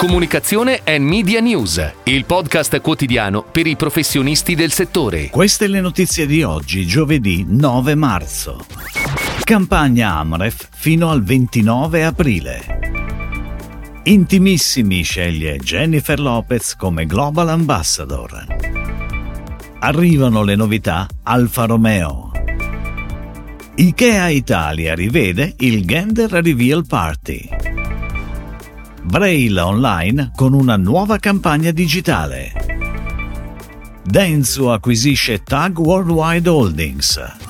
Comunicazione e Media News, il podcast quotidiano per i professionisti del settore. Queste le notizie di oggi, giovedì 9 marzo. Campagna Amref fino al 29 aprile. Intimissimi sceglie Jennifer Lopez come Global Ambassador. Arrivano le novità Alfa Romeo. IKEA Italia rivede il Gender Reveal Party. Braille Online con una nuova campagna digitale. Denso acquisisce Tag Worldwide Holdings.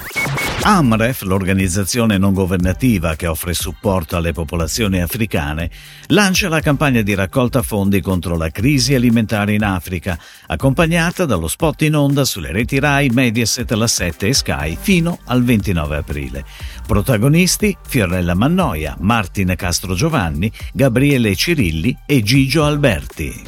AMREF, l'organizzazione non governativa che offre supporto alle popolazioni africane, lancia la campagna di raccolta fondi contro la crisi alimentare in Africa, accompagnata dallo spot in onda sulle reti Rai, Mediaset, La 7 e Sky fino al 29 aprile. Protagonisti Fiorella Mannoia, Martin Castro Giovanni, Gabriele Cirilli e Gigio Alberti.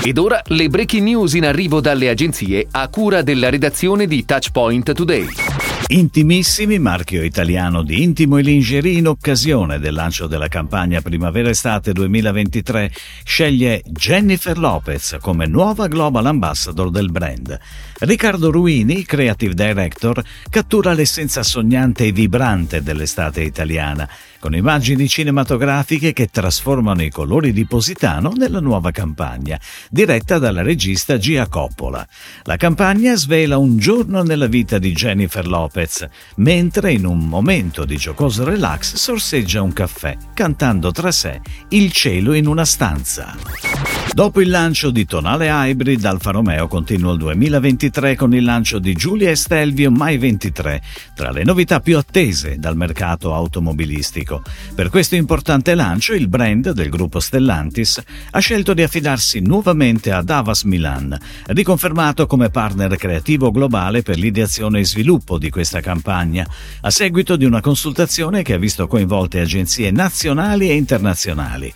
Ed ora le breaking news in arrivo dalle agenzie a cura della redazione di Touchpoint Today. Intimissimi, marchio italiano di intimo e lingerie in occasione del lancio della campagna Primavera-Estate 2023, sceglie Jennifer Lopez come nuova Global Ambassador del brand. Riccardo Ruini, Creative Director, cattura l'essenza sognante e vibrante dell'estate italiana, con immagini cinematografiche che trasformano i colori di Positano nella nuova campagna, diretta dalla regista Gia Coppola. La campagna svela un giorno nella vita di Jennifer Lopez, mentre in un momento di giocoso relax sorseggia un caffè, cantando tra sé Il cielo in una stanza. Dopo il lancio di Tonale Hybrid, Alfa Romeo continua il 2023 con il lancio di Giulia e Stelvio Mai 23, tra le novità più attese dal mercato automobilistico. Per questo importante lancio, il brand del gruppo Stellantis ha scelto di affidarsi nuovamente ad Avas Milan, riconfermato come partner creativo globale per l'ideazione e sviluppo di questa campagna, a seguito di una consultazione che ha visto coinvolte agenzie nazionali e internazionali.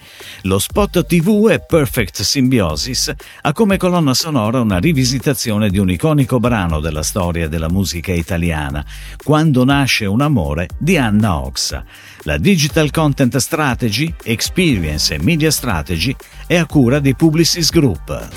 Lo spot TV è Perfect Symbiosis ha come colonna sonora una rivisitazione di un iconico brano della storia della musica italiana, Quando nasce un amore di Anna Oxa. La Digital Content Strategy, Experience e Media Strategy è a cura di Publicis Group.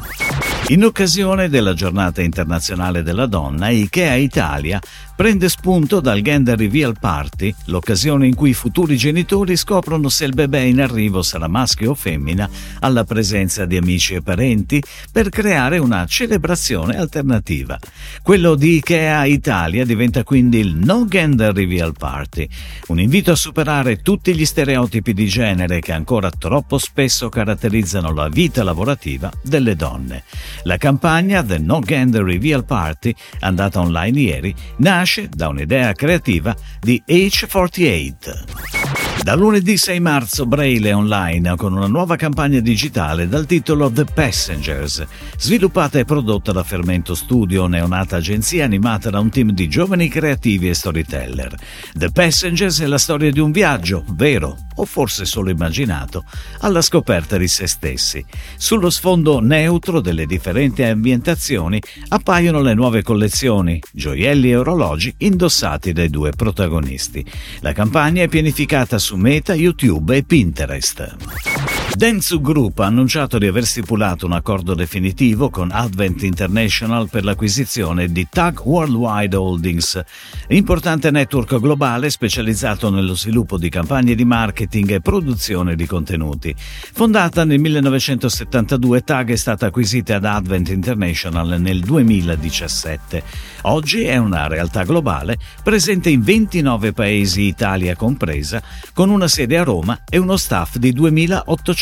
In occasione della giornata internazionale della donna, IKEA Italia prende spunto dal Gender Reveal Party, l'occasione in cui i futuri genitori scoprono se il bebè in arrivo sarà maschio o femmina, alla presenza di amici e parenti, per creare una celebrazione alternativa. Quello di IKEA Italia diventa quindi il No Gender Reveal Party, un invito a superare tutti gli stereotipi di genere che ancora troppo spesso caratterizzano la vita lavorativa delle donne. La campagna The No Gender Reveal Party, andata online ieri, nasce da un'idea creativa di H48. Da lunedì 6 marzo Braille è online con una nuova campagna digitale dal titolo The Passengers, sviluppata e prodotta da Fermento Studio, neonata agenzia animata da un team di giovani creativi e storyteller. The Passengers è la storia di un viaggio, vero o forse solo immaginato, alla scoperta di se stessi. Sullo sfondo neutro delle differenti ambientazioni appaiono le nuove collezioni, gioielli e orologi indossati dai due protagonisti. La campagna è pianificata su Meta, YouTube e Pinterest. Dentsu Group ha annunciato di aver stipulato un accordo definitivo con Advent International per l'acquisizione di TAG Worldwide Holdings, importante network globale specializzato nello sviluppo di campagne di marketing e produzione di contenuti. Fondata nel 1972, TAG è stata acquisita da Advent International nel 2017. Oggi è una realtà globale presente in 29 paesi, Italia compresa, con una sede a Roma e uno staff di 2800